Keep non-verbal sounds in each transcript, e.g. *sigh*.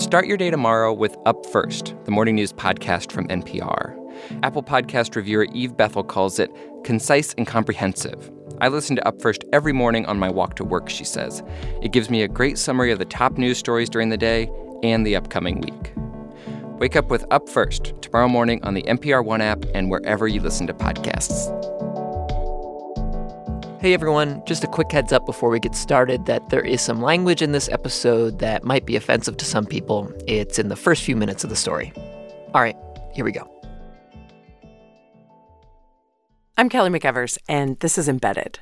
Start your day tomorrow with Up First, the morning news podcast from NPR. Apple Podcast reviewer Eve Bethel calls it concise and comprehensive. I listen to Up First every morning on my walk to work, she says. It gives me a great summary of the top news stories during the day and the upcoming week. Wake up with Up First tomorrow morning on the NPR One app and wherever you listen to podcasts. Hey everyone, just a quick heads up before we get started that there is some language in this episode that might be offensive to some people. It's in the first few minutes of the story. All right, here we go. I'm Kelly McEvers, and this is Embedded.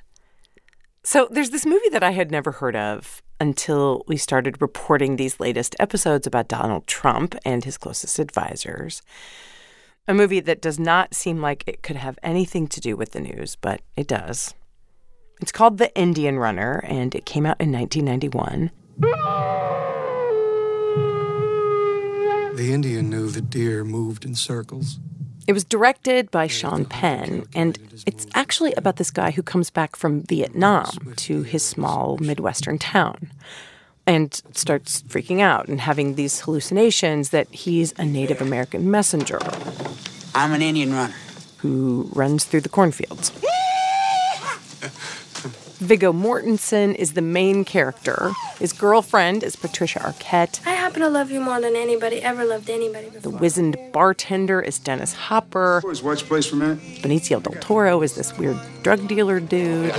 So, there's this movie that I had never heard of until we started reporting these latest episodes about Donald Trump and his closest advisors. A movie that does not seem like it could have anything to do with the news, but it does. It's called The Indian Runner, and it came out in 1991. The Indian knew the deer moved in circles. It was directed by Sean Penn, and it's actually about this guy who comes back from Vietnam to his small Midwestern town and starts freaking out and having these hallucinations that he's a Native American messenger. I'm an Indian runner. Who runs through the cornfields. Viggo Mortensen is the main character. His girlfriend is Patricia Arquette. I happen to love you more than anybody ever loved anybody before. The wizened bartender is Dennis Hopper. Boys, watch place for a minute. Benicio del Toro is this weird drug dealer dude.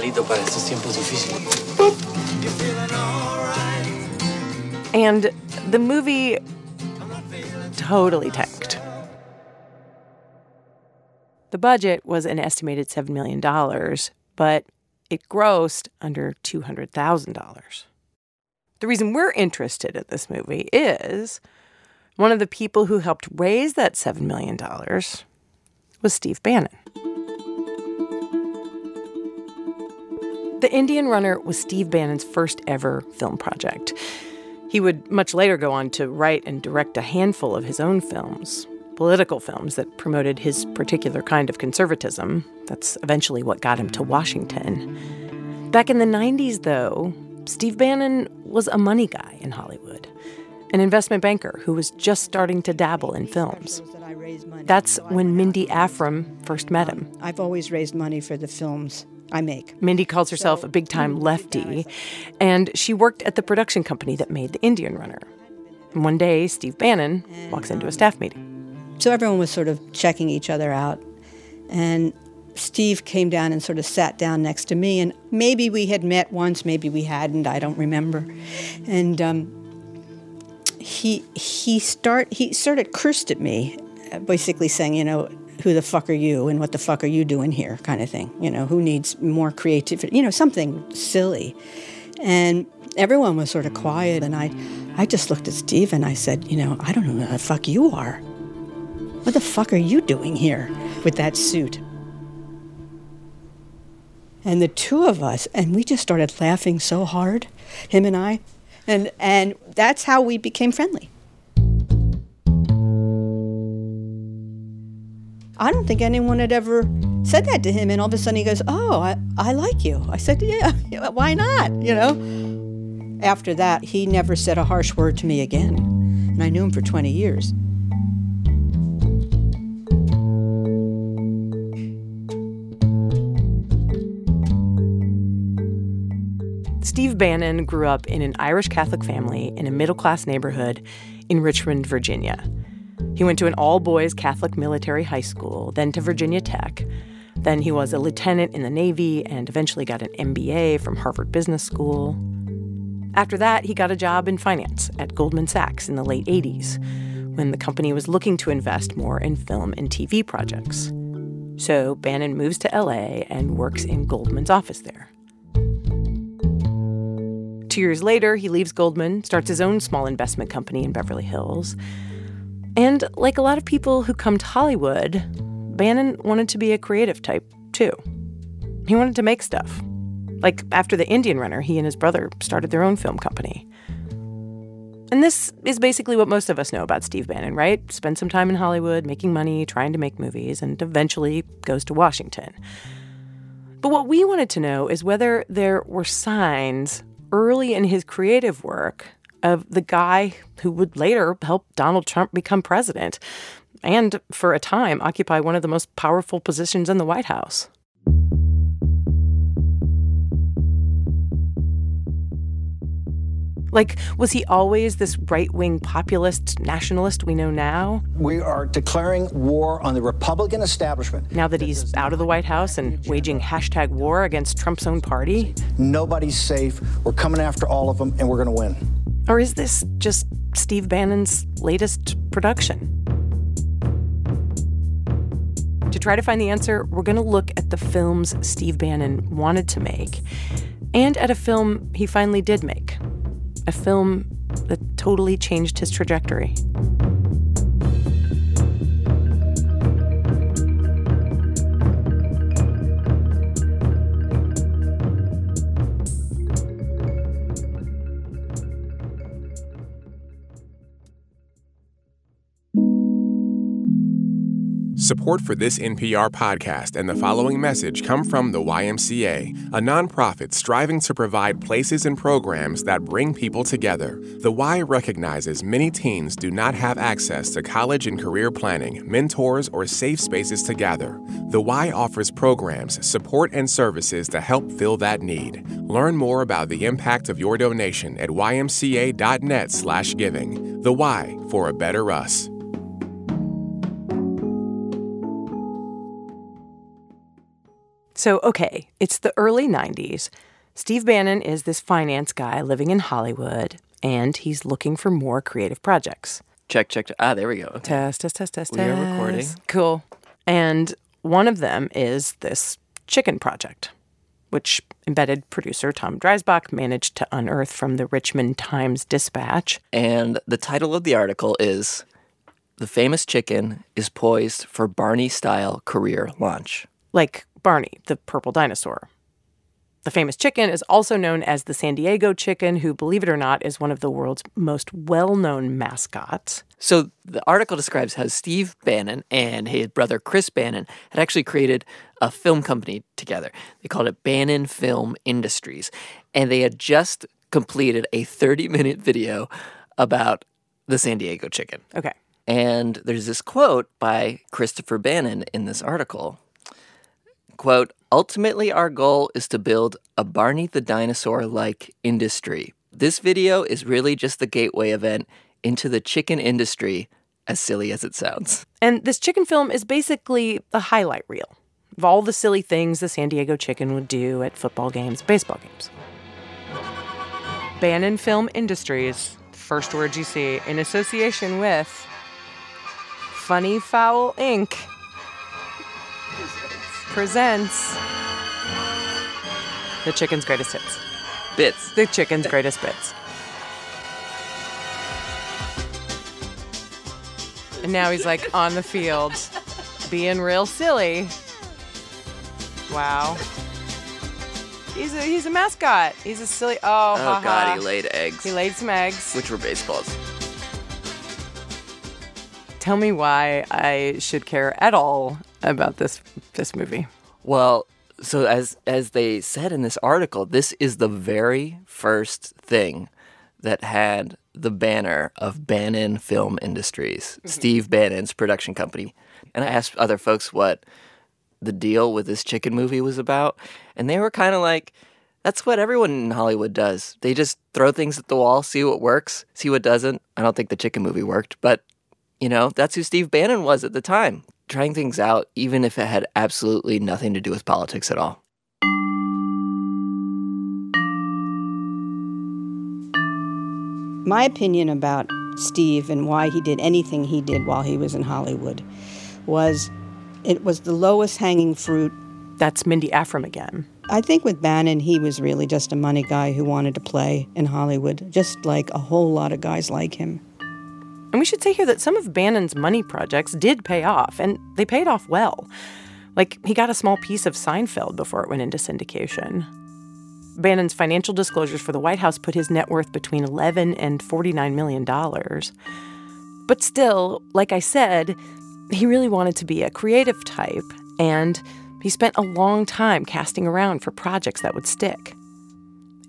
And the movie totally tanked. The budget was an estimated $7 million, but it grossed under $200,000. The reason we're interested in this movie is one of the people who helped raise that $7 million was Steve Bannon. The Indian Runner was Steve Bannon's first ever film project. He would much later go on to write and direct a handful of his own films, political films that promoted his particular kind of conservatism. That's eventually what got him to Washington. Back in the 90s, though, Steve Bannon was a money guy in Hollywood, an investment banker who was just starting to dabble in films. That's when Mindy Affrime first met him. I've always raised money for the films I make. Mindy calls herself a big time lefty, and she worked at the production company that made The Indian Runner. And one day, Steve Bannon walks into a staff meeting. So everyone was sort of checking each other out. And Steve came down and sort of sat down next to me. And maybe we had met once, maybe we hadn't, I don't remember. And um, he, he, start, he sort of cursed at me, basically saying, you know, who the fuck are you and what the fuck are you doing here kind of thing you know who needs more creativity you know something silly and everyone was sort of quiet and i i just looked at steve and i said you know i don't know who the fuck you are what the fuck are you doing here with that suit and the two of us and we just started laughing so hard him and i and and that's how we became friendly I don't think anyone had ever said that to him. And all of a sudden he goes, Oh, I, I like you. I said, Yeah, *laughs* why not? You know? After that, he never said a harsh word to me again. And I knew him for 20 years. Steve Bannon grew up in an Irish Catholic family in a middle class neighborhood in Richmond, Virginia. He went to an all boys Catholic military high school, then to Virginia Tech. Then he was a lieutenant in the Navy and eventually got an MBA from Harvard Business School. After that, he got a job in finance at Goldman Sachs in the late 80s, when the company was looking to invest more in film and TV projects. So Bannon moves to LA and works in Goldman's office there. Two years later, he leaves Goldman, starts his own small investment company in Beverly Hills. And like a lot of people who come to Hollywood, Bannon wanted to be a creative type too. He wanted to make stuff. Like after The Indian Runner, he and his brother started their own film company. And this is basically what most of us know about Steve Bannon, right? Spend some time in Hollywood, making money, trying to make movies, and eventually goes to Washington. But what we wanted to know is whether there were signs early in his creative work of the guy who would later help Donald Trump become president and, for a time, occupy one of the most powerful positions in the White House. Like, was he always this right wing populist nationalist we know now? We are declaring war on the Republican establishment. Now that he's out of the White House and waging hashtag war against Trump's own party? Nobody's safe. We're coming after all of them, and we're going to win. Or is this just Steve Bannon's latest production? To try to find the answer, we're going to look at the films Steve Bannon wanted to make and at a film he finally did make a film that totally changed his trajectory. Support for this NPR podcast and the following message come from the YMCA, a nonprofit striving to provide places and programs that bring people together. The Y recognizes many teens do not have access to college and career planning, mentors, or safe spaces to gather. The Y offers programs, support, and services to help fill that need. Learn more about the impact of your donation at ymca.net/giving. The Y for a better us. So, okay, it's the early 90s. Steve Bannon is this finance guy living in Hollywood, and he's looking for more creative projects. Check, check. check. Ah, there we go. Okay. Test, test, test, test, We are recording. Cool. And one of them is this chicken project, which embedded producer Tom Dreisbach managed to unearth from the Richmond Times Dispatch. And the title of the article is The Famous Chicken is Poised for Barney Style Career Launch. like Barney, the purple dinosaur. The famous chicken is also known as the San Diego chicken, who, believe it or not, is one of the world's most well known mascots. So the article describes how Steve Bannon and his brother Chris Bannon had actually created a film company together. They called it Bannon Film Industries. And they had just completed a 30 minute video about the San Diego chicken. Okay. And there's this quote by Christopher Bannon in this article. Quote, ultimately our goal is to build a Barney the dinosaur like industry. This video is really just the gateway event into the chicken industry, as silly as it sounds. And this chicken film is basically a highlight reel of all the silly things the San Diego chicken would do at football games, baseball games. Bannon Film Industries, first word you see, in association with Funny Foul Inc. presents The Chicken's Greatest Hits. Bits. The Chicken's Greatest Bits. And now he's like on the field being real silly. Wow. He's a he's a mascot. He's a silly oh, Oh, ha, God, he laid eggs, He laid some eggs. which were baseballs. Tell me why I should care at all about this this movie. Well, so as as they said in this article, this is the very first thing that had the banner of Bannon Film Industries, mm-hmm. Steve Bannon's production company. And I asked other folks what the deal with this chicken movie was about, and they were kind of like that's what everyone in Hollywood does. They just throw things at the wall, see what works, see what doesn't. I don't think the chicken movie worked, but you know, that's who Steve Bannon was at the time, trying things out, even if it had absolutely nothing to do with politics at all. My opinion about Steve and why he did anything he did while he was in Hollywood was it was the lowest hanging fruit. That's Mindy Affrime again. I think with Bannon, he was really just a money guy who wanted to play in Hollywood, just like a whole lot of guys like him. And we should say here that some of Bannon's money projects did pay off, and they paid off well. Like, he got a small piece of Seinfeld before it went into syndication. Bannon's financial disclosures for the White House put his net worth between 11 and 49 million dollars. But still, like I said, he really wanted to be a creative type, and he spent a long time casting around for projects that would stick.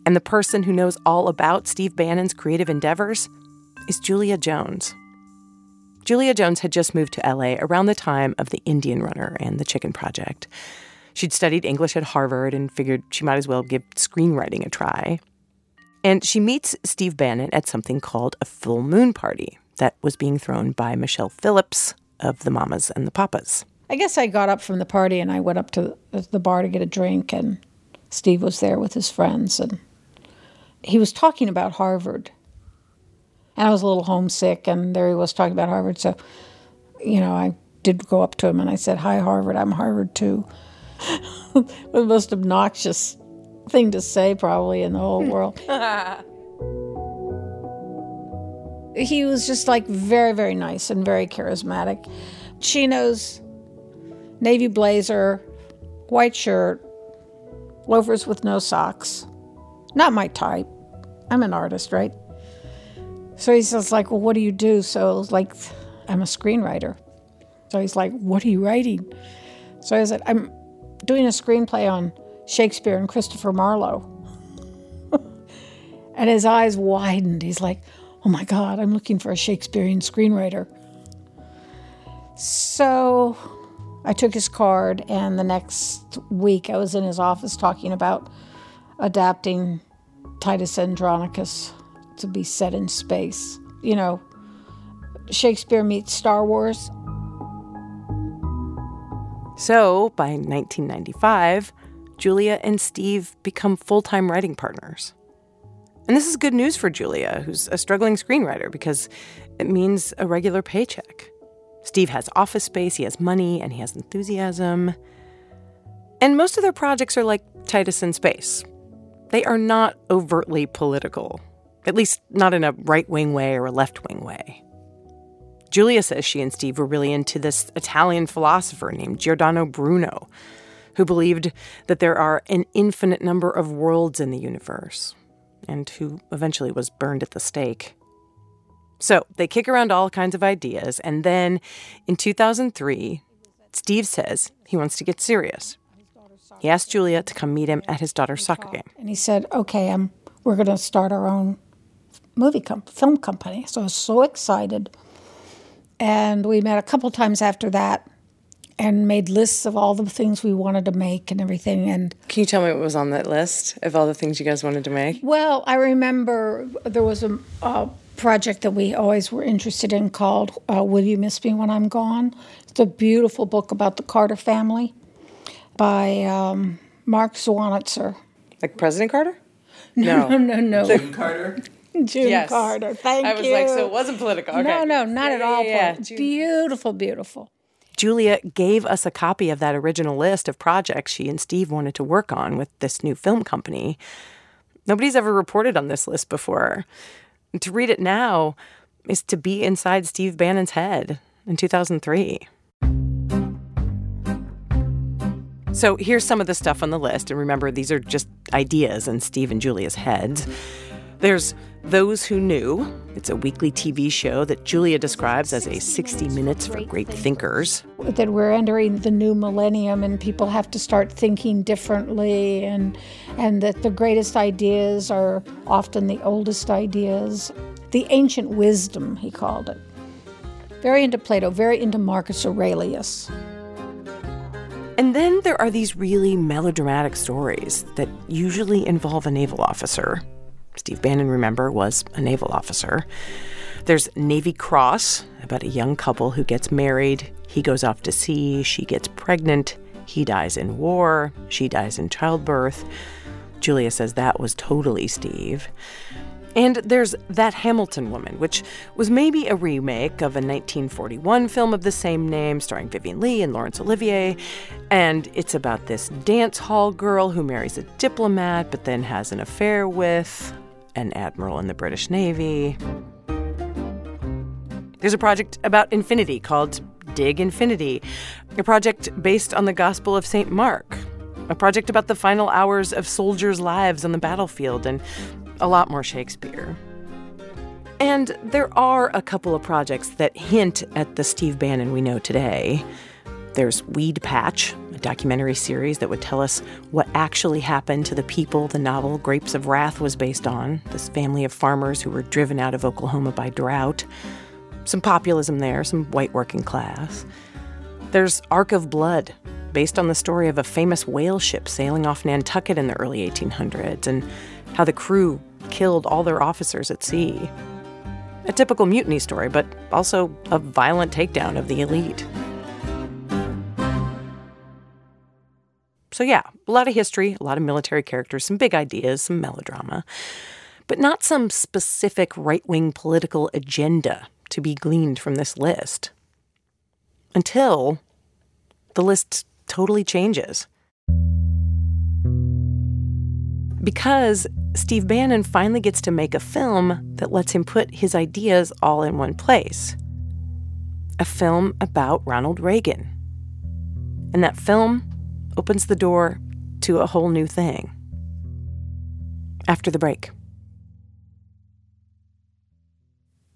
And the person who knows all about Steve Bannon's creative endeavors is Julia Jones. Julia Jones had just moved to LA around the time of The Indian Runner and The Chicken Project. She'd studied English at Harvard and figured she might as well give screenwriting a try. And she meets Steve Bannon at something called a full moon party that was being thrown by Michelle Phillips of the Mamas and the Papas. I guess I got up from the party and I went up to the bar to get a drink, and Steve was there with his friends, and he was talking about Harvard. And I was a little homesick, and there he was talking about Harvard. So, you know, I did go up to him and I said, Hi, Harvard, I'm Harvard too. *laughs* the most obnoxious thing to say, probably, in the whole world. *laughs* he was just like very, very nice and very charismatic. Chinos, navy blazer, white shirt, loafers with no socks. Not my type. I'm an artist, right? So he says, like, well, what do you do? So like, I'm a screenwriter. So he's like, what are you writing? So I said, I'm doing a screenplay on Shakespeare and Christopher Marlowe. *laughs* and his eyes widened. He's like, oh my God, I'm looking for a Shakespearean screenwriter. So I took his card, and the next week I was in his office talking about adapting Titus Andronicus to be set in space. You know, Shakespeare meets Star Wars. So by 1995, Julia and Steve become full time writing partners. And this is good news for Julia, who's a struggling screenwriter, because it means a regular paycheck. Steve has office space, he has money, and he has enthusiasm. And most of their projects are like Titus in Space. They are not overtly political, at least not in a right wing way or a left wing way. Julia says she and Steve were really into this Italian philosopher named Giordano Bruno, who believed that there are an infinite number of worlds in the universe, and who eventually was burned at the stake. So they kick around all kinds of ideas, and then in 2003, Steve says he wants to get serious. He asked Julia to come meet him at his daughter's soccer game. And he said, okay, I'm, we're going to start our own movie com- film company. So I was so excited. And we met a couple times after that and made lists of all the things we wanted to make and everything. And can you tell me what was on that list of all the things you guys wanted to make? Well, I remember there was a, a project that we always were interested in called uh, "Will You Miss Me When I'm Gone." It's a beautiful book about the Carter family by um, Mark Zwonitzer. Like President Carter? *laughs* No, no, no, no. June Carter. *laughs* June yes. Carter. Thank you. I was you. like, so it wasn't political. Okay. No, no, not yeah, at all. Yeah, yeah. Beautiful, beautiful. Julia gave us a copy of that original list of projects she and Steve wanted to work on with this new film company. Nobody's ever reported on this list before. And to read it now is to be inside Steve Bannon's head in 2003. So here's some of the stuff on the list. And remember, these are just ideas in Steve and Julia's heads. There's Those Who Knew. It's a weekly TV show that Julia describes as a 60 minutes for great thinkers. That we're entering the new millennium and people have to start thinking differently, and, and that the greatest ideas are often the oldest ideas. The ancient wisdom, he called it. Very into Plato, very into Marcus Aurelius. And then there are these really melodramatic stories that usually involve a naval officer. Steve Bannon, remember, was a naval officer. There's Navy Cross, about a young couple who gets married. He goes off to sea, she gets pregnant, he dies in war, she dies in childbirth. Julia says that was totally Steve. And there's That Hamilton Woman, which was maybe a remake of a 1941 film of the same name starring Vivien Leigh and Laurence Olivier. And it's about this dance hall girl who marries a diplomat but then has an affair with an admiral in the British Navy. There's a project about infinity called Dig Infinity, a project based on the Gospel of St. Mark, a project about the final hours of soldiers' lives on the battlefield, and a lot more Shakespeare. And there are a couple of projects that hint at the Steve Bannon we know today. There's Weed Patch, a documentary series that would tell us what actually happened to the people the novel Grapes of Wrath was based on this family of farmers who were driven out of Oklahoma by drought. Some populism there, some white working class. There's Ark of Blood, based on the story of a famous whale ship sailing off Nantucket in the early 1800s and how the crew killed all their officers at sea. A typical mutiny story, but also a violent takedown of the elite. So, yeah, a lot of history, a lot of military characters, some big ideas, some melodrama, but not some specific right wing political agenda to be gleaned from this list. Until the list totally changes. Because Steve Bannon finally gets to make a film that lets him put his ideas all in one place. A film about Ronald Reagan. And that film opens the door to a whole new thing. After the break.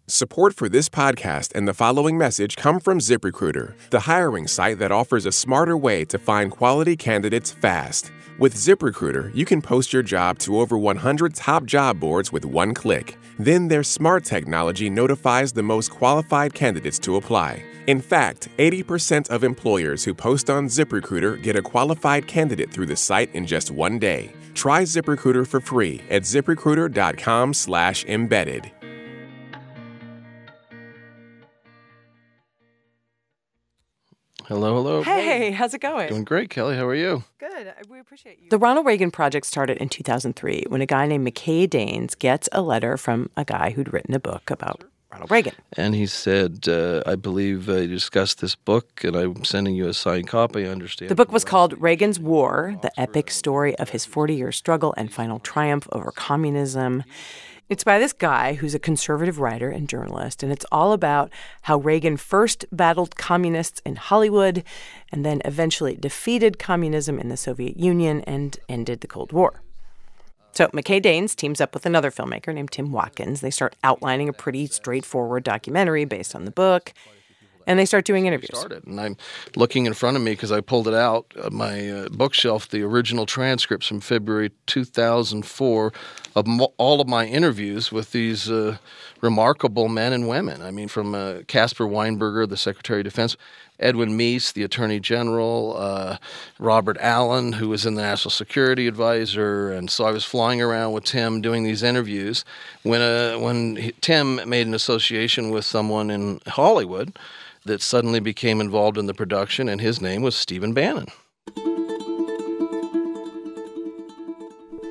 Support for this podcast and the following message come from ZipRecruiter, the hiring site that offers a smarter way to find quality candidates fast. With ZipRecruiter, you can post your job to over 100 top job boards with one click. Then their smart technology notifies the most qualified candidates to apply. In fact, 80% of employers who post on ZipRecruiter get a qualified candidate through the site in just one day. Try ZipRecruiter for free at ziprecruiter.com/embedded. Hello, hello. Hey, how's it going? Doing great, Kelly. How are you? Good. We appreciate you. The Ronald Reagan Project started in 2003 when a guy named McKay Danes gets a letter from a guy who'd written a book about Ronald Reagan. And he said, uh, I believe uh, you discussed this book, and I'm sending you a signed copy. I understand. The book was called Reagan's War The Epic Story of His 40 Year Struggle and Final Triumph Over Communism. It's by this guy who's a conservative writer and journalist, and it's all about how Reagan first battled communists in Hollywood and then eventually defeated communism in the Soviet Union and ended the Cold War. So McKay Danes teams up with another filmmaker named Tim Watkins. They start outlining a pretty straightforward documentary based on the book and they start doing interviews. Started, and I'm looking in front of me because I pulled it out of my uh, bookshelf, the original transcripts from February 2004 of mo- all of my interviews with these uh, remarkable men and women. I mean, from uh, Caspar Weinberger, the Secretary of Defense. Edwin Meese, the Attorney General, uh, Robert Allen, who was in the National Security Advisor, and so I was flying around with Tim doing these interviews. When uh, when he, Tim made an association with someone in Hollywood that suddenly became involved in the production, and his name was Stephen Bannon.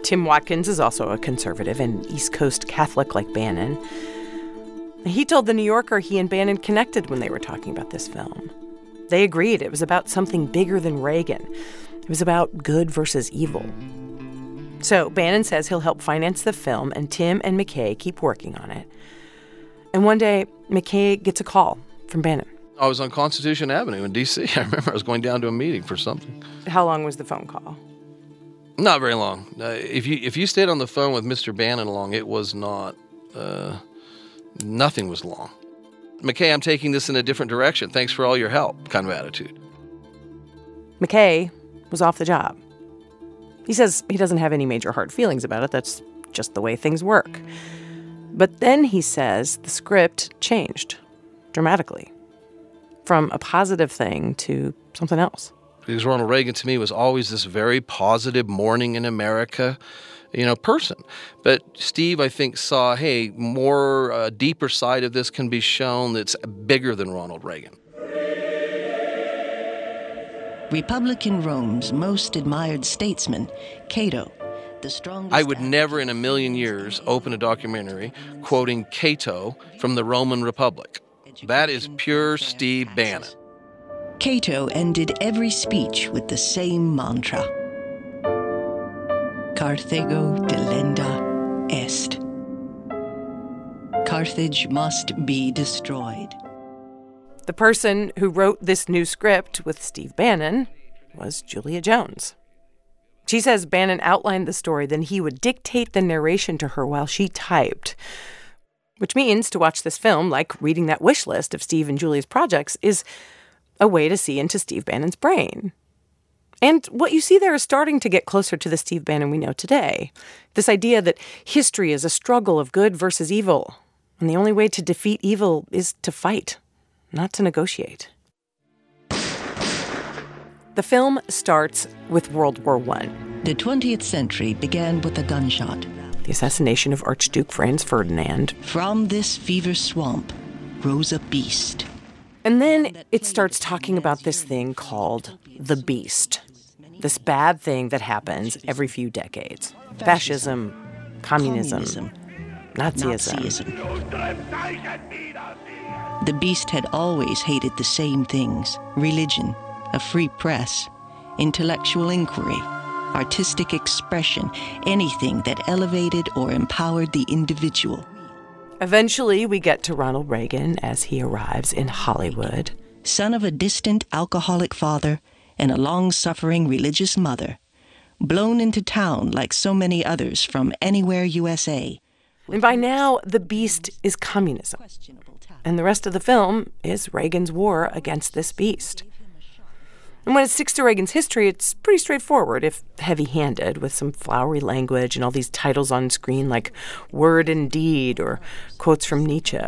Tim Watkins is also a conservative and East Coast Catholic like Bannon. He told The New Yorker he and Bannon connected when they were talking about this film. They agreed it was about something bigger than Reagan. It was about good versus evil. So Bannon says he'll help finance the film, and Tim and McKay keep working on it. And one day, McKay gets a call from Bannon. I was on Constitution Avenue in D.C. *laughs* I remember I was going down to a meeting for something. How long was the phone call? Not very long. Uh, if you if you stayed on the phone with Mr. Bannon long, it was not. Uh, nothing was long. McKay, I'm taking this in a different direction. Thanks for all your help, kind of attitude. McKay was off the job. He says he doesn't have any major hard feelings about it. That's just the way things work. But then he says the script changed dramatically from a positive thing to something else. Because Ronald Reagan to me was always this very positive morning in America, you know, person. But Steve, I think, saw, hey, more uh, deeper side of this can be shown that's bigger than Ronald Reagan. Republican Rome's most admired statesman, Cato, the strongest. I would never in a million years open a documentary quoting Cato from the Roman Republic. That is pure Steve Bannon. Cato ended every speech with the same mantra Carthago delenda est. Carthage must be destroyed. The person who wrote this new script with Steve Bannon was Julia Jones. She says Bannon outlined the story, then he would dictate the narration to her while she typed. Which means to watch this film, like reading that wish list of Steve and Julie's projects, is a way to see into Steve Bannon's brain. And what you see there is starting to get closer to the Steve Bannon we know today. This idea that history is a struggle of good versus evil, and the only way to defeat evil is to fight, not to negotiate. The film starts with World War I. The 20th century began with a gunshot. The assassination of Archduke Franz Ferdinand. From this fever swamp rose a beast. And then it starts talking about this thing called the beast this bad thing that happens every few decades fascism, communism, communism Nazism. Nazism. The beast had always hated the same things religion, a free press, intellectual inquiry, artistic expression, anything that elevated or empowered the individual. Eventually, we get to Ronald Reagan as he arrives in Hollywood. Son of a distant alcoholic father and a long suffering religious mother, blown into town like so many others from anywhere USA. And by now, the beast is communism. And the rest of the film is Reagan's war against this beast. And when it sticks to Reagan's history, it's pretty straightforward, if heavy handed, with some flowery language and all these titles on screen like Word and Deed or quotes from Nietzsche.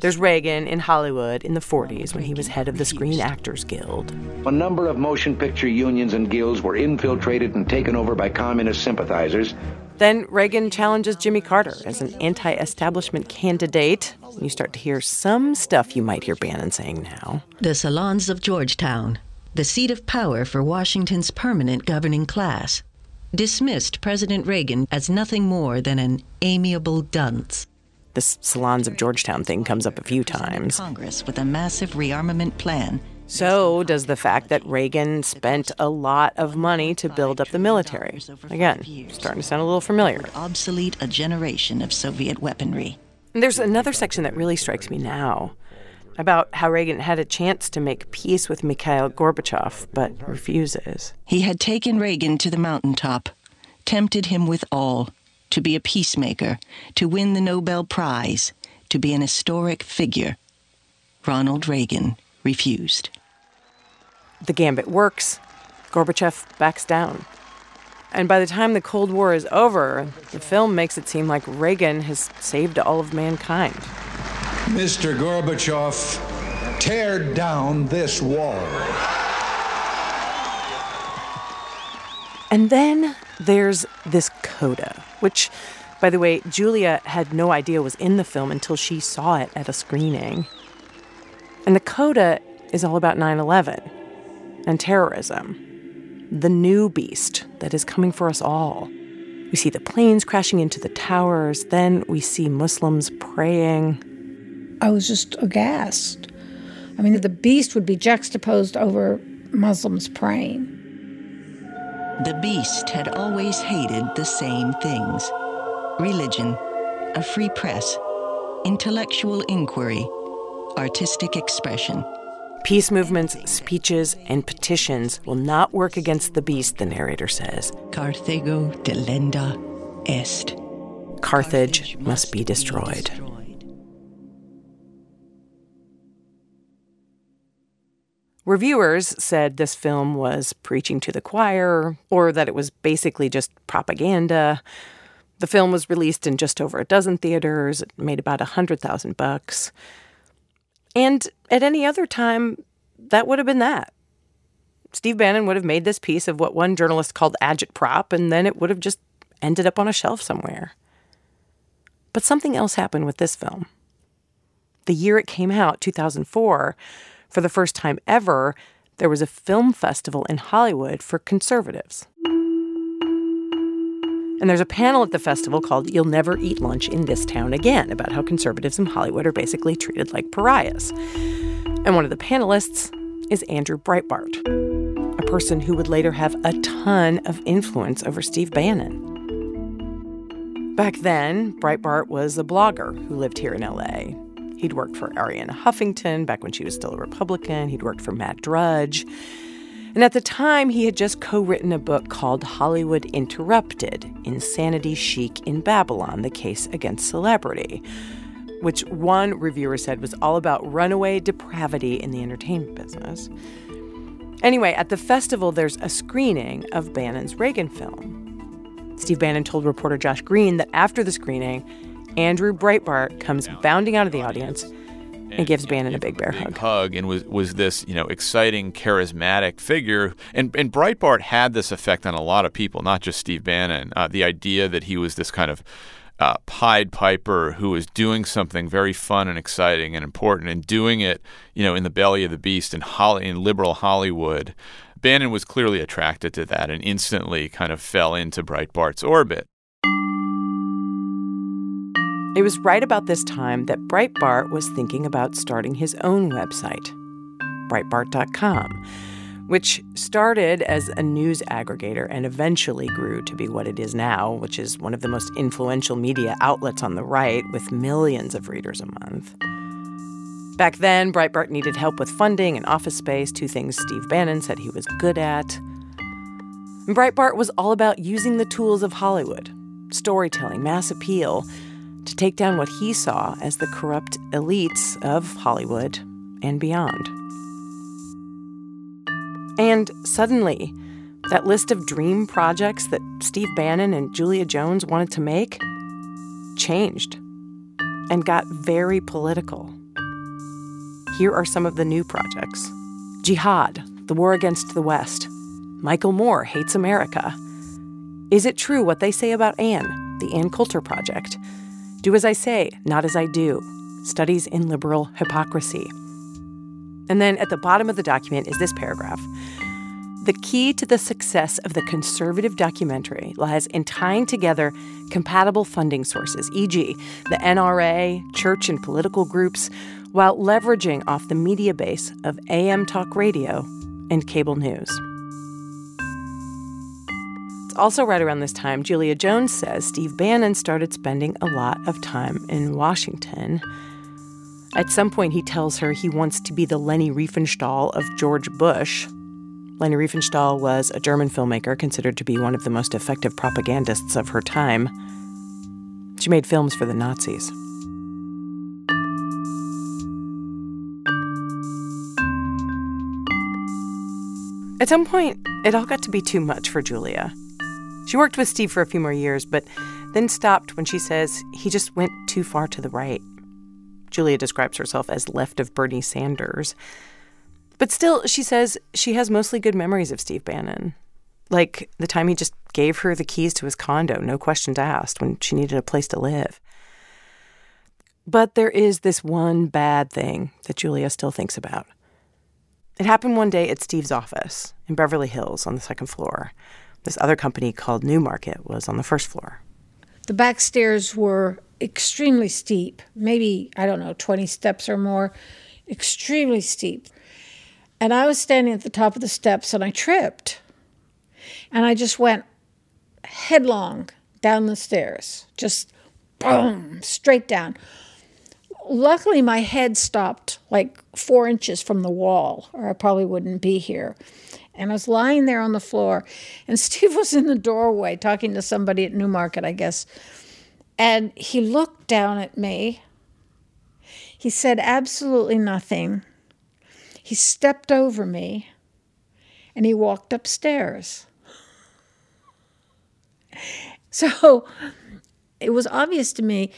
There's Reagan in Hollywood in the 40s when he was head of the Screen Actors Guild. A number of motion picture unions and guilds were infiltrated and taken over by communist sympathizers. Then Reagan challenges Jimmy Carter as an anti establishment candidate. You start to hear some stuff you might hear Bannon saying now. The salons of Georgetown, the seat of power for Washington's permanent governing class, dismissed President Reagan as nothing more than an amiable dunce. This Salons of Georgetown thing comes up a few times. Congress with a massive rearmament plan. So does the fact that Reagan spent a lot of money to build up the military. Again, starting to sound a little familiar. Obsolete a generation of Soviet weaponry. And there's another section that really strikes me now about how Reagan had a chance to make peace with Mikhail Gorbachev, but refuses. He had taken Reagan to the mountaintop, tempted him with all to be a peacemaker, to win the Nobel Prize, to be an historic figure. Ronald Reagan refused. The gambit works. Gorbachev backs down. And by the time the Cold War is over, the film makes it seem like Reagan has saved all of mankind. Mr. Gorbachev, tear down this wall. And then there's this coda, which, by the way, Julia had no idea was in the film until she saw it at a screening. And the coda is all about 9 11 and terrorism, the new beast that is coming for us all. We see the planes crashing into the towers, then we see Muslims praying. I was just aghast. I mean, the beast would be juxtaposed over Muslims praying. The beast had always hated the same things religion, a free press, intellectual inquiry, artistic expression. Peace movements, speeches, and petitions will not work against the beast, the narrator says. Carthago delenda est. Carthage must be destroyed. Reviewers said this film was preaching to the choir or that it was basically just propaganda. The film was released in just over a dozen theaters. It made about a hundred thousand bucks. And at any other time, that would have been that. Steve Bannon would have made this piece of what one journalist called agitprop, and then it would have just ended up on a shelf somewhere. But something else happened with this film. The year it came out, 2004, for the first time ever, there was a film festival in Hollywood for conservatives. And there's a panel at the festival called You'll Never Eat Lunch in This Town Again about how conservatives in Hollywood are basically treated like pariahs. And one of the panelists is Andrew Breitbart, a person who would later have a ton of influence over Steve Bannon. Back then, Breitbart was a blogger who lived here in LA. He'd worked for Arianna Huffington back when she was still a Republican. He'd worked for Matt Drudge. And at the time, he had just co written a book called Hollywood Interrupted Insanity Chic in Babylon, the case against celebrity, which one reviewer said was all about runaway depravity in the entertainment business. Anyway, at the festival, there's a screening of Bannon's Reagan film. Steve Bannon told reporter Josh Green that after the screening, Andrew Breitbart comes bounding out of the audience and gives Bannon a big bear hug. hug and was was this you know exciting charismatic figure. And and Breitbart had this effect on a lot of people not just Steve Bannon. Uh, the idea that he was this kind of uh, Pied Piper who was doing something very fun and exciting and important and doing it you know in the belly of the beast in Holly in liberal Hollywood. Bannon was clearly attracted to that and instantly kind of fell into Breitbart's orbit It was right about this time that Breitbart was thinking about starting his own website, Breitbart.com, which started as a news aggregator and eventually grew to be what it is now, which is one of the most influential media outlets on the right with millions of readers a month. Back then, Breitbart needed help with funding and office space, two things Steve Bannon said he was good at. Breitbart was all about using the tools of Hollywood storytelling, mass appeal to take down what he saw as the corrupt elites of Hollywood and beyond. And suddenly, that list of dream projects that Steve Bannon and Julia Jones wanted to make changed and got very political. Here are some of the new projects Jihad, the war against the West. Michael Moore hates America. Is it true what they say about Anne, the Ann Coulter Project? Do as I say, not as I do. Studies in liberal hypocrisy. And then at the bottom of the document is this paragraph. The key to the success of the conservative documentary lies in tying together compatible funding sources, e.g., the NRA, church and political groups, while leveraging off the media base of AM talk radio and cable news. Also right around this time, Julia Jones says Steve Bannon started spending a lot of time in Washington. At some point, he tells her he wants to be the Leni Riefenstahl of George Bush. Leni Riefenstahl was a German filmmaker considered to be one of the most effective propagandists of her time. She made films for the Nazis. At some point, it all got to be too much for Julia. She worked with Steve for a few more years, but then stopped when she says he just went too far to the right. Julia describes herself as left of Bernie Sanders. But still, she says she has mostly good memories of Steve Bannon. Like the time he just gave her the keys to his condo, no questions asked, when she needed a place to live. But there is this one bad thing that Julia still thinks about. It happened one day at Steve's office in Beverly Hills on the second floor. This other company called Newmarket was on the first floor. The back stairs were extremely steep, maybe, I don't know, 20 steps or more, extremely steep. And I was standing at the top of the steps and I tripped. And I just went headlong down the stairs, just boom, straight down. Luckily, my head stopped like four inches from the wall, or I probably wouldn't be here. And I was lying there on the floor, and *laughs* Steve was in the doorway talking to somebody at Newmarket, I guess. And he looked down at me. He said absolutely nothing. He stepped over me and he walked upstairs. *laughs* So it was obvious to me.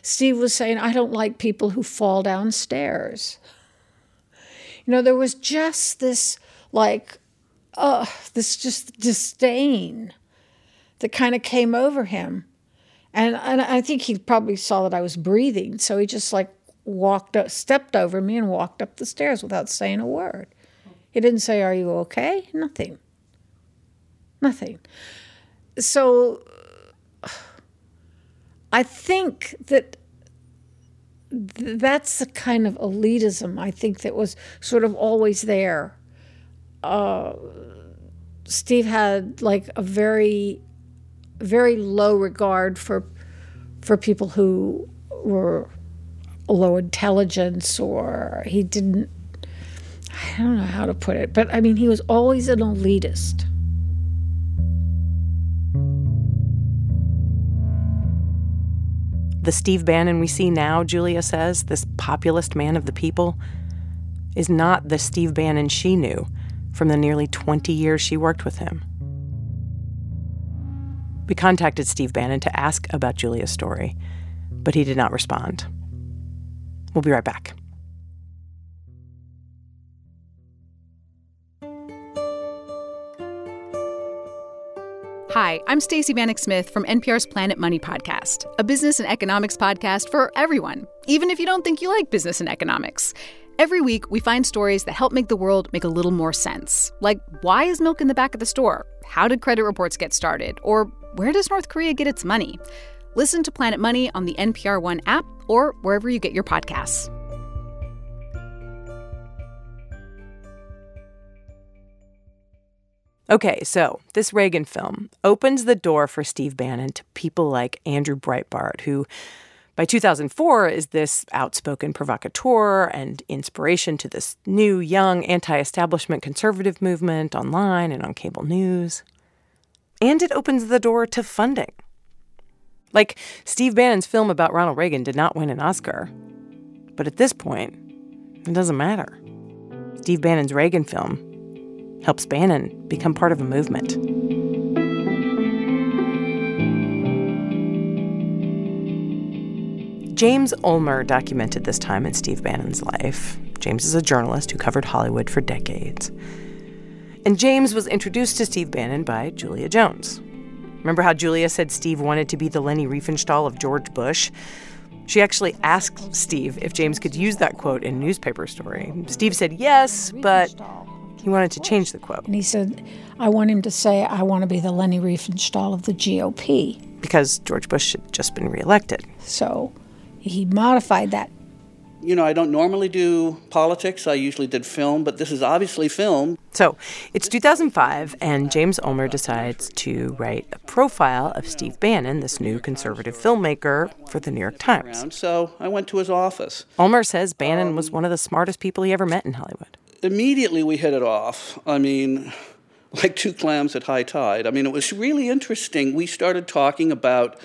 Steve was saying, I don't like people who fall downstairs. You know, there was just this, like, uh, this just disdain that kind of came over him. And, and I think he probably saw that I was breathing. So he just, like, walked up, stepped over me and walked up the stairs without saying a word. He didn't say, Are you okay? Nothing. Nothing. So I think that th- that's the kind of elitism I think that was sort of always there. Uh, Steve had like a very, very low regard for for people who were low intelligence or he didn't I don't know how to put it, but I mean he was always an elitist. The Steve Bannon we see now, Julia says, this populist man of the people, is not the Steve Bannon she knew from the nearly 20 years she worked with him. We contacted Steve Bannon to ask about Julia's story, but he did not respond. We'll be right back. Hi, I'm Stacey Vanek Smith from NPR's Planet Money podcast, a business and economics podcast for everyone, even if you don't think you like business and economics. Every week, we find stories that help make the world make a little more sense. Like, why is milk in the back of the store? How did credit reports get started? Or where does North Korea get its money? Listen to Planet Money on the NPR One app or wherever you get your podcasts. Okay, so this Reagan film opens the door for Steve Bannon to people like Andrew Breitbart, who by 2004 is this outspoken provocateur and inspiration to this new, young, anti establishment conservative movement online and on cable news. And it opens the door to funding. Like, Steve Bannon's film about Ronald Reagan did not win an Oscar. But at this point, it doesn't matter. Steve Bannon's Reagan film helps Bannon become part of a movement. James Ulmer documented this time in Steve Bannon's life. James is a journalist who covered Hollywood for decades. And James was introduced to Steve Bannon by Julia Jones. Remember how Julia said Steve wanted to be the Leni Riefenstahl of George Bush? She actually asked Steve if James could use that quote in a newspaper story. Steve said yes, but he wanted to change the quote. And he said, I want him to say, I want to be the Leni Riefenstahl of the GOP. Because George Bush had just been reelected. So he modified that. You know, I don't normally do politics. I usually did film, but this is obviously film. So it's 2005, and James Ulmer decides to write a profile of Steve Bannon, this new conservative filmmaker, for the New York Times. So I went to his office. Ulmer says Bannon was um, one of the smartest people he ever met in Hollywood. Immediately we hit it off. I mean, *laughs* like two clams at high tide. I mean, it was really interesting. We started talking about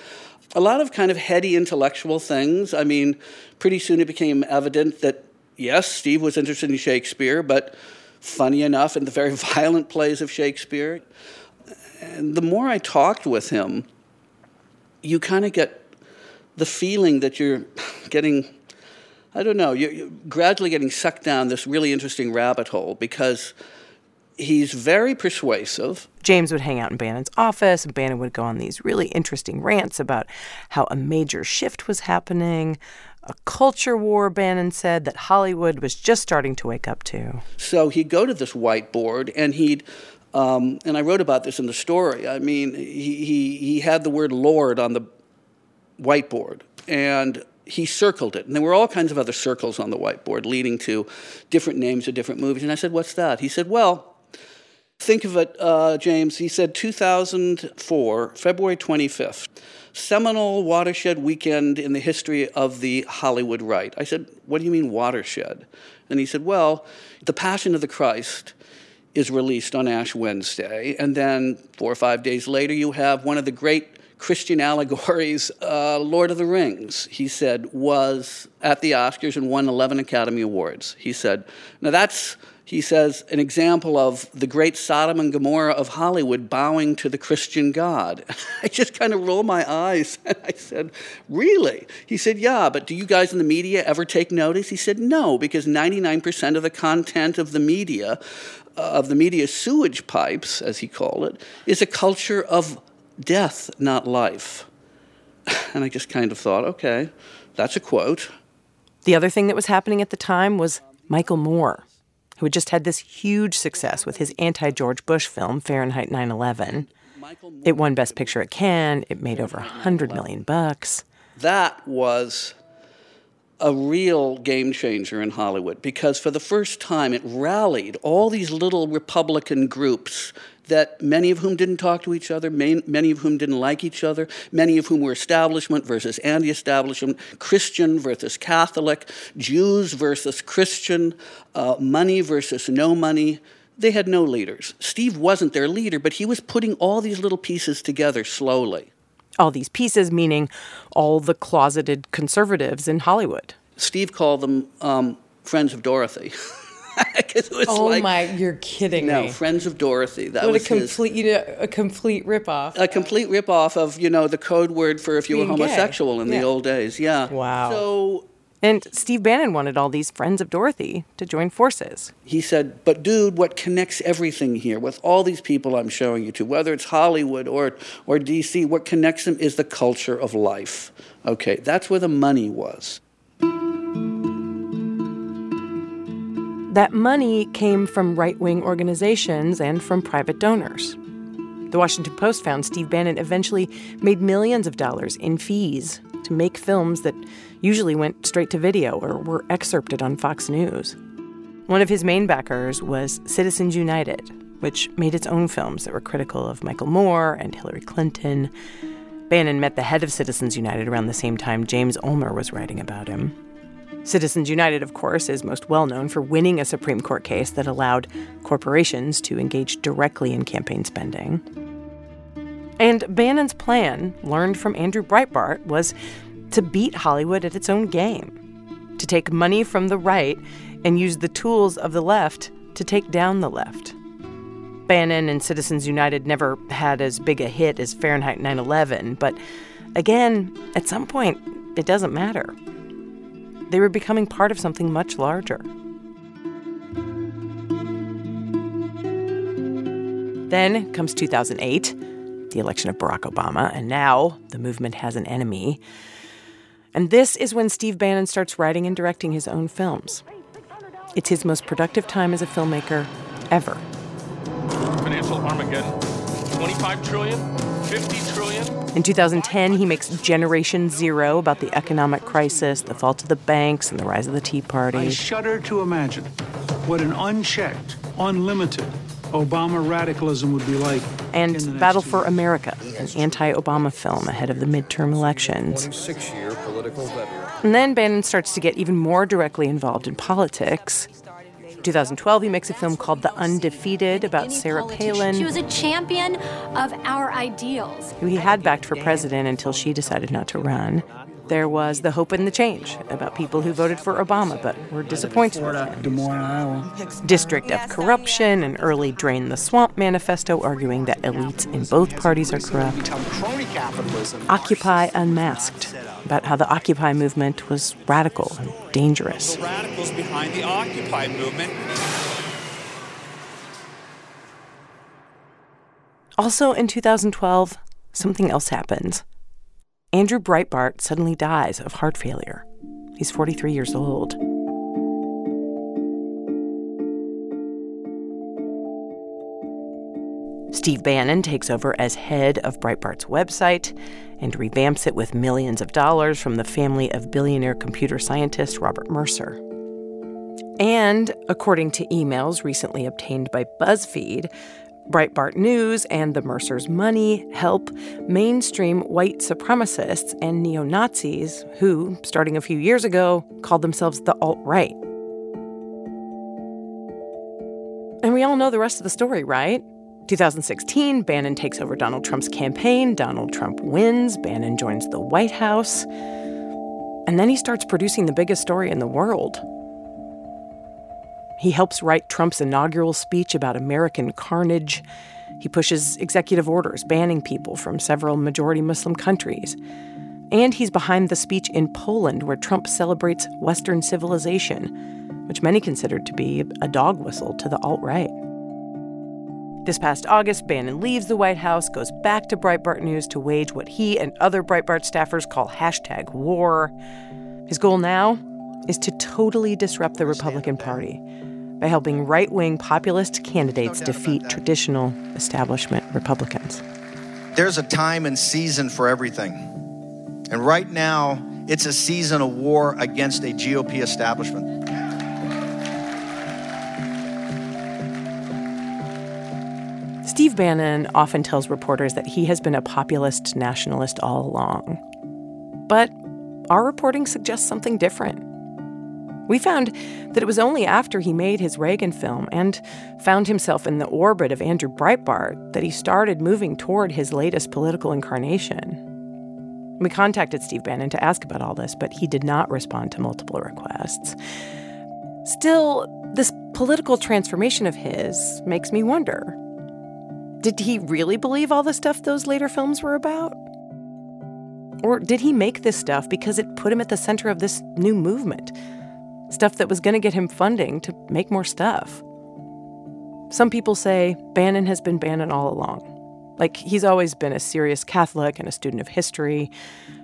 a lot of kind of heady intellectual things. I mean, pretty soon it became evident that, yes, Steve was interested in Shakespeare, but funny enough, in the very *laughs* violent plays of Shakespeare. And the more I talked with him, you kind of get the feeling that you're *laughs* getting, I don't know, you're, you're gradually getting sucked down this really interesting rabbit hole because he's very persuasive. James would hang out in Bannon's office, and Bannon would go on these really interesting rants about how a major shift was happening, a culture war, Bannon said, that Hollywood was just starting to wake up to. So he'd go to this whiteboard and he'd um, and I wrote about this in the story. I mean, he, he, he had the word Lord on the whiteboard, and he circled it. And there were all kinds of other circles on the whiteboard leading to different names of different movies. And I said, What's that? He said, Well, think of it, uh, James. He said 2004, February 25th, seminal watershed weekend in the history of the Hollywood right. I said, What do you mean watershed? And he said, Well, The Passion of the Christ is released on Ash Wednesday. And then four or five days later, you have one of the great Christian allegories, uh, Lord of the Rings, he said, was at the Oscars and won 11 Academy Awards. He said, now that's, he says, an example of the great Sodom and Gomorrah of Hollywood bowing to the Christian God. *laughs* I just kind of roll my eyes *laughs* and I said, really? He said, yeah, but do you guys in the media ever take notice? He said, no, because 99% of the content of the media uh, of the media sewage pipes, as he called it, is a culture of death, not life. *laughs* And I just kind of thought, okay, that's a quote. The other thing that was happening at the time was Michael Moore, who had just had this huge success with his anti George Bush film, Fahrenheit 9 11. It won Best Picture at Cannes, it made over 100 million bucks. That was a real game changer in Hollywood because for the first time it rallied all these little Republican groups that many of whom didn't talk to each other, many of whom didn't like each other, many of whom were establishment versus anti establishment, Christian versus Catholic, Jews versus Christian, uh, money versus no money. They had no leaders. Steve wasn't their leader, but he was putting all these little pieces together slowly. All these pieces, meaning all the closeted conservatives in Hollywood. Steve called them um, Friends of Dorothy. *laughs* *laughs* oh like, my, you're kidding no, me. Friends of Dorothy. That what was a complete, you know, a complete ripoff. A complete ripoff of you know the code word for if you were Being gay. homosexual in Yeah. the old days. Yeah. Wow. So and Steve Bannon wanted all these friends of Dorothy to join forces. he said, "But dude, what connects everything here with all these people I'm showing you to, whether it's Hollywood or or DC, what connects them is the culture of life. Okay, that's where the money was." That money came from right wing organizations and from private donors. The Washington Post found Steve Bannon eventually made millions of dollars in fees to make films that usually went straight to video or were excerpted on Fox News. One of his main backers was Citizens United, which made its own films that were critical of Michael Moore and Hillary Clinton. Bannon met the head of Citizens United around the same time James Ulmer was writing about him. Citizens United, of course, is most well known for winning a Supreme Court case that allowed corporations to engage directly in campaign spending. And Bannon's plan, learned from Andrew Breitbart, was to beat Hollywood at its own game, to take money from the right and use the tools of the left to take down the left. Bannon and Citizens United never had as big a hit as Fahrenheit 9 11, but again, at some point, it doesn't matter. They were becoming part of something much larger. Then comes 2008, the election of Barack Obama, and now the movement has an enemy. And this is when Steve Bannon starts writing and directing his own films. It's his most productive time as a filmmaker ever. Financial Armageddon. 25 trillion? 50 trillion? In 2010, he makes Generation Zero about the economic crisis, the fall of the banks, and the rise of the Tea Party. I shudder to imagine what an unchecked, unlimited Obama radicalism would be like. And Battle for America, an anti Obama film ahead of the midterm elections. 26-year political veteran. And then Bannon starts to get even more directly involved in politics. 2012, he makes a film called The Undefeated about Sarah Palin, She was a champion of our ideals. who he had backed for president until she decided not to run. There was The Hope and the Change about people who voted for Obama but were disappointed with him. Des Moines, Iowa. District of Corruption, an early Drain the Swamp manifesto arguing that elites in both parties are corrupt. Occupy Unmasked, about how the Occupy movement was radical and dangerous. radicals behind the Occupy movement. Also in 2012, something else happens. Andrew Breitbart suddenly dies of heart failure. He's 43 years old. Steve Bannon takes over as head of Breitbart's website and revamps it with millions of dollars from the family of billionaire computer scientist Robert Mercer. And according to emails recently obtained by BuzzFeed, Breitbart News and the Mercer's Money help mainstream white supremacists and neo Nazis who, starting a few years ago, called themselves the alt right. And we all know the rest of the story, right? 2016, Bannon takes over Donald Trump's campaign. Donald Trump wins. Bannon joins the White House. And then he starts producing the biggest story in the world. He helps write Trump's inaugural speech about American carnage. He pushes executive orders banning people from several majority Muslim countries. And he's behind the speech in Poland where Trump celebrates Western civilization, which many considered to be a dog whistle to the alt right. This past August, Bannon leaves the White House, goes back to Breitbart News to wage what he and other Breitbart staffers call hashtag war. His goal now is to totally disrupt the Republican Party by helping right wing populist candidates defeat traditional establishment Republicans. There's a time and season for everything. And right now, it's a season of war against a GOP establishment. Steve Bannon often tells reporters that he has been a populist nationalist all along. But our reporting suggests something different. We found that it was only after he made his Reagan film and found himself in the orbit of Andrew Breitbart that he started moving toward his latest political incarnation. We contacted Steve Bannon to ask about all this, but he did not respond to multiple requests. Still, this political transformation of his makes me wonder did he really believe all the stuff those later films were about? Or did he make this stuff because it put him at the center of this new movement? Stuff that was going to get him funding to make more stuff. Some people say Bannon has been Bannon all along. Like, he's always been a serious Catholic and a student of history,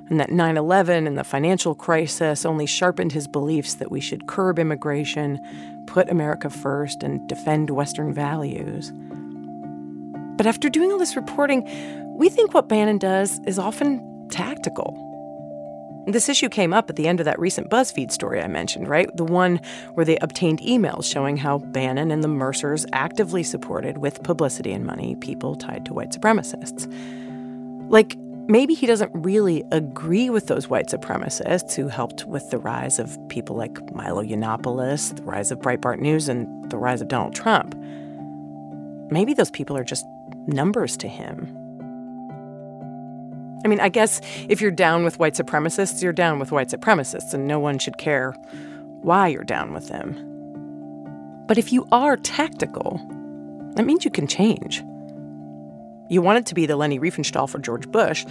and that 9 11 and the financial crisis only sharpened his beliefs that we should curb immigration, put America first, and defend Western values. But after doing all this reporting, we think what Bannon does is often tactical. This issue came up at the end of that recent BuzzFeed story I mentioned, right? The one where they obtained emails showing how Bannon and the Mercers actively supported, with publicity and money, people tied to white supremacists. Like, maybe he doesn't really agree with those white supremacists who helped with the rise of people like Milo Yiannopoulos, the rise of Breitbart News, and the rise of Donald Trump. Maybe those people are just numbers to him. I mean, I guess if you're down with white supremacists, you're down with white supremacists, and no one should care why you're down with them. But if you are tactical, that means you can change. You wanted to be the Leni Riefenstahl for George Bush,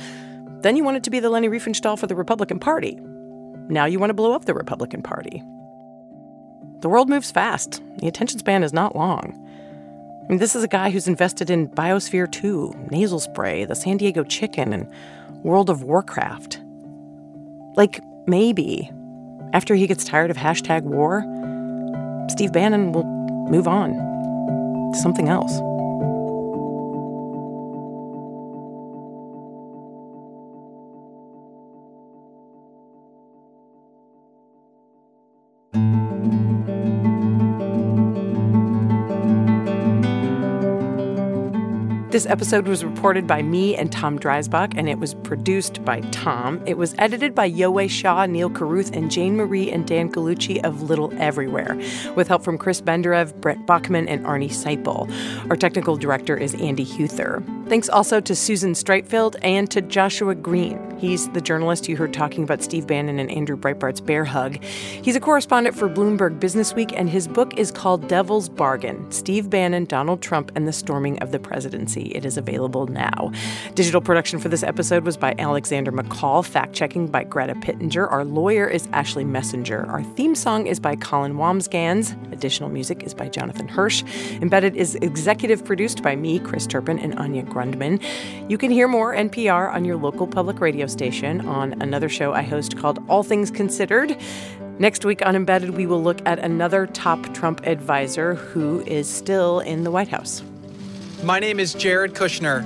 then you wanted to be the Leni Riefenstahl for the Republican Party. Now you want to blow up the Republican Party. The world moves fast. The attention span is not long. I mean, this is a guy who's invested in Biosphere 2, nasal spray, the San Diego chicken, and World of Warcraft. Like, maybe, after he gets tired of hashtag war, Steve Bannon will move on to something else. This episode was reported by me and Tom Dreisbach, and it was produced by Tom. It was edited by Yowei Shaw, Neal Carruth, and Jane Marie and Dan Gallucci of Little Everywhere, with help from Chris Benderev, Brent Baughman, and Arnie Seipel. Our technical director is Andy Huether. Thanks also to Susan Streitfeld and to Joshua Green. He's the journalist you heard talking about Steve Bannon and Andrew Breitbart's bear hug. He's a correspondent for Bloomberg Businessweek, and his book is called Devil's Bargain Steve Bannon, Donald Trump, and the Storming of the Presidency. It is available now. Digital production for this episode was by Alexander McCall, fact checking by Greta Pittenger. Our lawyer is Ashley Messenger. Our theme song is by Colin Wambsgans. Additional music is by Jonathan Hirsch. Embedded is executive produced by me, Chris Turpin, and Anya Grundmann. You can hear more NPR on your local public radio station on another show I host called All Things Considered. Next week on Embedded, we will look at another top Trump advisor who is still in the White House. My name is Jared Kushner.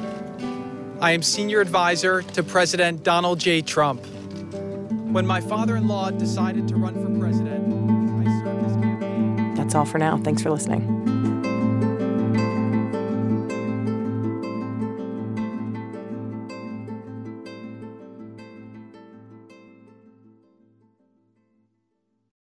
I am senior advisor to President Donald J. Trump. When my father in law decided to run for president, I served his campaign. That's all for now. Thanks for listening.